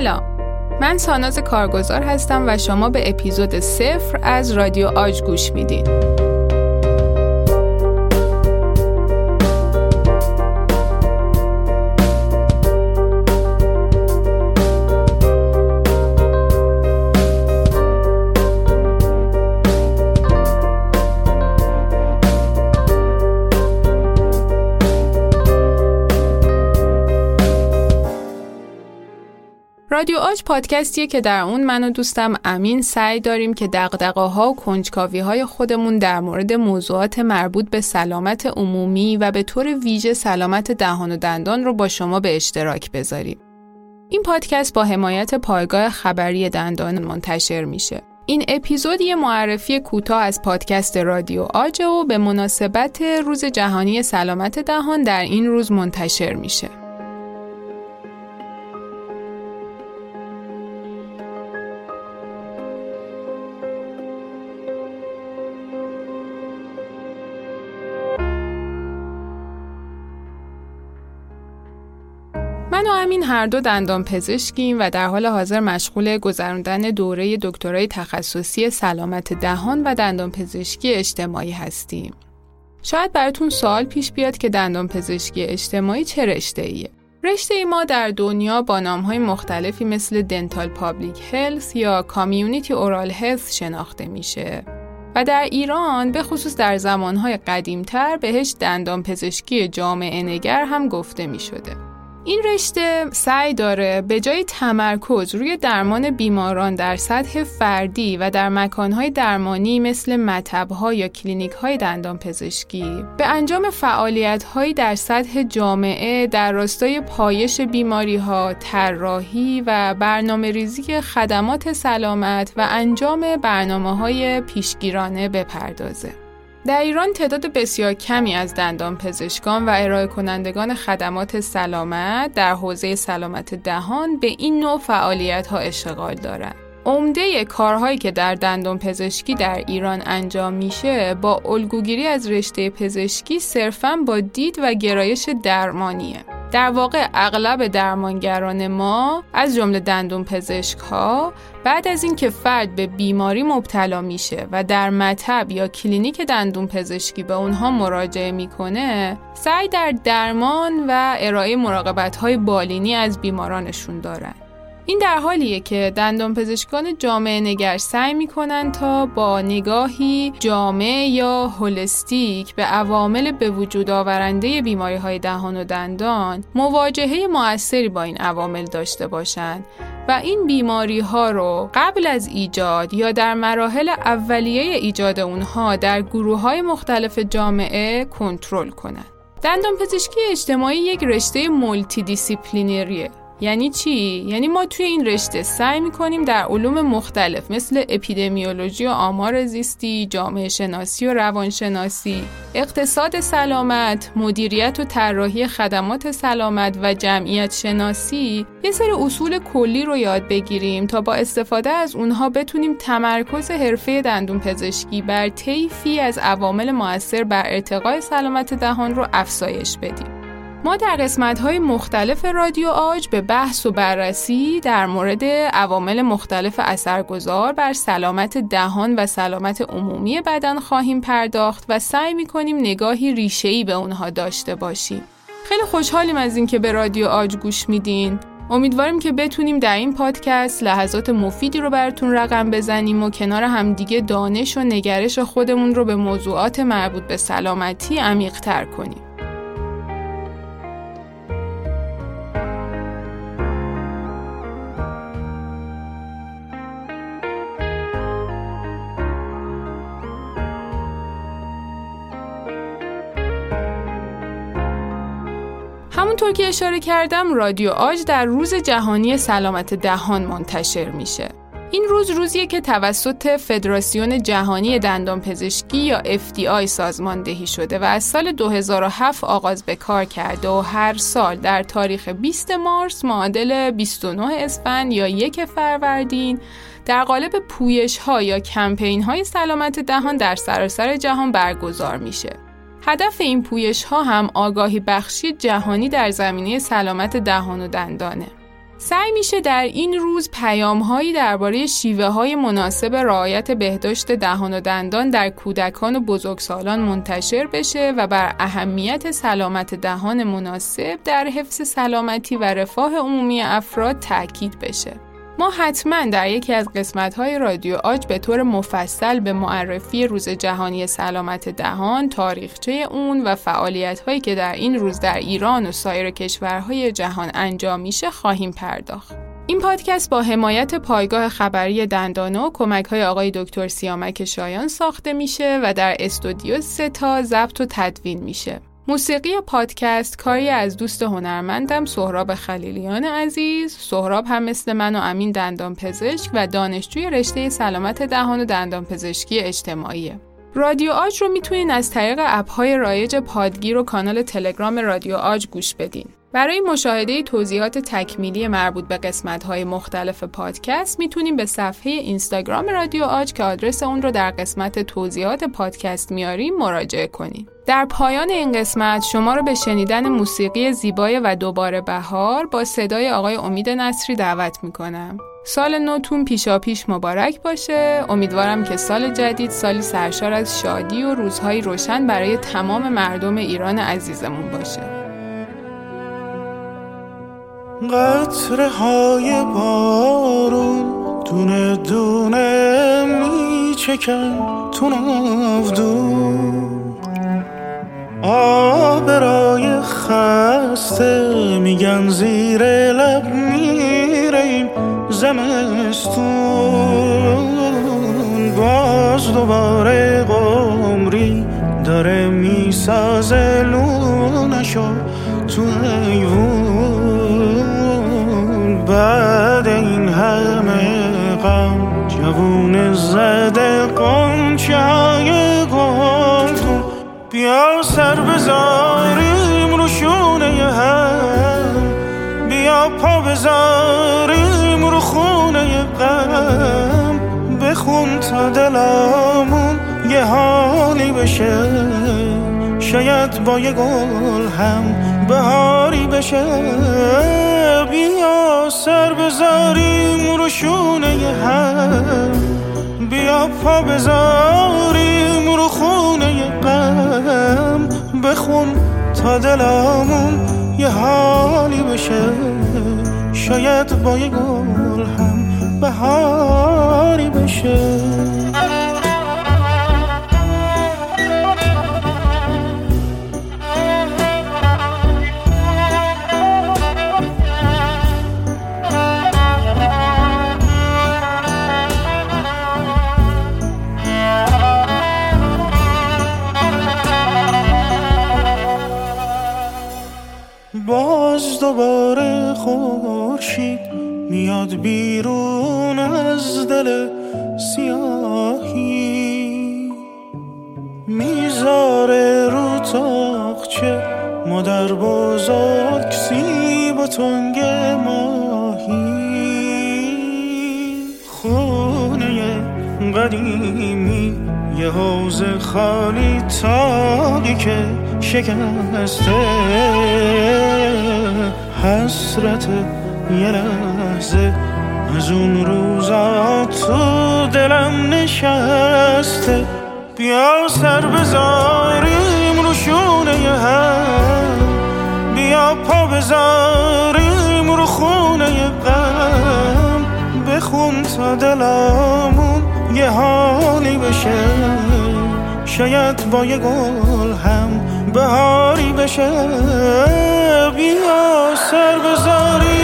سلام. من ساناز کارگزار هستم و شما به اپیزود صفر از رادیو آج گوش میدین. رادیو آج پادکستیه که در اون من و دوستم امین سعی داریم که دقدقه ها و کنجکاوی های خودمون در مورد موضوعات مربوط به سلامت عمومی و به طور ویژه سلامت دهان و دندان رو با شما به اشتراک بذاریم. این پادکست با حمایت پایگاه خبری دندان منتشر میشه. این اپیزود یه معرفی کوتاه از پادکست رادیو آج و به مناسبت روز جهانی سلامت دهان در این روز منتشر میشه. من و امین هر دو دندان پزشکیم و در حال حاضر مشغول گذراندن دوره دکترای تخصصی سلامت دهان و دندان پزشکی اجتماعی هستیم. شاید براتون سوال پیش بیاد که دندان پزشکی اجتماعی چه رشته ایه؟ رشته ای ما در دنیا با نام های مختلفی مثل دنتال پابلیک هلس یا کامیونیتی اورال هلس شناخته میشه و در ایران به خصوص در زمانهای قدیمتر بهش دندان پزشکی جامعه نگر هم گفته می شده. این رشته سعی داره به جای تمرکز روی درمان بیماران در سطح فردی و در مکانهای درمانی مثل مطبها یا کلینیکهای دندان پزشکی به انجام فعالیتهایی در سطح جامعه در راستای پایش بیماری ها، طراحی و برنامه ریزی خدمات سلامت و انجام برنامه های پیشگیرانه بپردازه. در ایران تعداد بسیار کمی از دندان پزشکان و ارائه کنندگان خدمات سلامت در حوزه سلامت دهان به این نوع فعالیت ها اشتغال دارند. عمده کارهایی که در دندان پزشکی در ایران انجام میشه با الگوگیری از رشته پزشکی صرفاً با دید و گرایش درمانیه. در واقع اغلب درمانگران ما از جمله دندون پزشک ها بعد از اینکه فرد به بیماری مبتلا میشه و در مطب یا کلینیک دندون پزشکی به اونها مراجعه می‌کنه سعی در درمان و ارائه مراقبت های بالینی از بیمارانشون دارن. این در حالیه که دندان پزشکان جامعه نگر سعی می‌کنن تا با نگاهی جامع یا holistic به عوامل به وجود آورنده بیماری های دهان و دندان مواجهه موثری با این عوامل داشته باشند و این بیماری ها رو قبل از ایجاد یا در مراحل اولیه ایجاد اونها در گروه های مختلف جامعه کنترل کنند. دندان پزشکی اجتماعی یک رشته multidisciplinary ه یعنی چی؟ یعنی ما توی این رشته سعی می‌کنیم در علوم مختلف مثل اپیدمیولوژی و آمار زیستی، جامعه شناسی و روانشناسی، اقتصاد سلامت، مدیریت و طراحی خدمات سلامت و جمعیت شناسی یه سری اصول کلی رو یاد بگیریم تا با استفاده از اونها بتونیم تمرکز حرفه دندون پزشکی بر طیفی از عوامل موثر بر ارتقای سلامت دهان رو افزایش بدیم. ما در قسمت های مختلف رادیو آج به بحث و بررسی در مورد عوامل مختلف اثرگذار بر سلامت دهان و سلامت عمومی بدن خواهیم پرداخت و سعی می کنیم نگاهی ریشه‌ای به اونها داشته باشیم. خیلی خوشحالیم از اینکه به رادیو آج گوش میدین. امیدواریم که بتونیم در این پادکست لحظات مفیدی رو براتون رقم بزنیم و کنار همدیگه دانش و نگرش خودمون رو به موضوعات مربوط به سلامتی عمیق‌تر کنیم. همونطور که اشاره کردم رادیو آج در روز جهانی سلامت دهان منتشر میشه. این روز روزیه که توسط فدراسیون جهانی دندان پزشکی یا FDI سازماندهی شده و از سال 2007 آغاز به کار کرده و هر سال در تاریخ 20 مارس معادل 29 اسفند یا یک فروردین در قالب پویش ها یا کمپین های سلامت دهان در سراسر جهان برگزار میشه. هدف این پویش ها هم آگاهی بخشی جهانی در زمینه سلامت دهان و دندانه. سعی میشه در این روز پیامهایی درباره شیوه های مناسب رعایت بهداشت دهان و دندان در کودکان و بزرگسالان منتشر بشه و بر اهمیت سلامت دهان مناسب در حفظ سلامتی و رفاه عمومی افراد تاکید بشه. ما حتما در یکی از قسمت‌های رادیو آج به طور مفصل به معرفی روز جهانی سلامت دهان، تاریخچه اون و فعالیت‌هایی که در این روز در ایران و سایر کشورهای جهان انجام میشه خواهیم پرداخت. این پادکست با حمایت پایگاه خبری دندانه و کمک های آقای دکتر سیامک شایان ساخته میشه و در استودیو ستا ضبط و تدوین میشه. موسیقی پادکست کاری از دوست هنرمندم سهراب خلیلیان عزیز. سهراب هم مثل من و امین دندان پزشک و دانشجوی رشته سلامت دهان و دندان پزشکی اجتماعیه. رادیو آج رو می‌تونین از طریق اپهای رایج پادگیر و کانال تلگرام رادیو آج گوش بدین. برای مشاهده توضیحات تکمیلی مربوط به قسمت‌های مختلف پادکست می‌تونیم به صفحه اینستاگرام رادیو آج که آدرس اون رو در قسمت توضیحات پادکست میاریم مراجعه کنید. در پایان این قسمت شما رو به شنیدن موسیقی زیبای و دوباره بهار با صدای آقای امید نصری دعوت می‌کنم. سال نوتون پیشا پیش مبارک باشه امیدوارم که سال جدید سالی سرشار از شادی و روزهای روشن برای تمام مردم ایران عزیزمون باشه قطره های بارون دونه دونه می چکن تو نافدون آبرای خسته میگن زیر لب میریم زمستون. باز دوباره قمری داره می‌سازه لونشو تو ایوون بعد این همه غم. جوون زده قنچه های گلدون. بیا سر بذاریم رو شونه هم بیا پا بذاریم رو خونه غم. بخون تا دلامون یه حالی بشه. شاید با یه گل هم بهاری بشه. بذاریم رو شونه هم. بیا پا بذاریم رو خونه قم بخون تا دلامون یه حالی بشه. شاید با یه گل هم بهاری بشه. دوباره خورشید میاد بیرون از دل سیاهی. می‌ذاره رو تاخچه مادر بزرگ سیب و تنگ ماهی. خونه قدیمی یه حوز خالی تاگی که شکسته. حسرت یه لحظه از اون روزا تو دلم نشسته. بیا سر بذاریم رو شونه هم. بیا پا بذاریم رو خونه غم. بخون تا دلامون یه حالی بشه. شاید با یه گل هم بهاری بشه. بیا سر بذاری.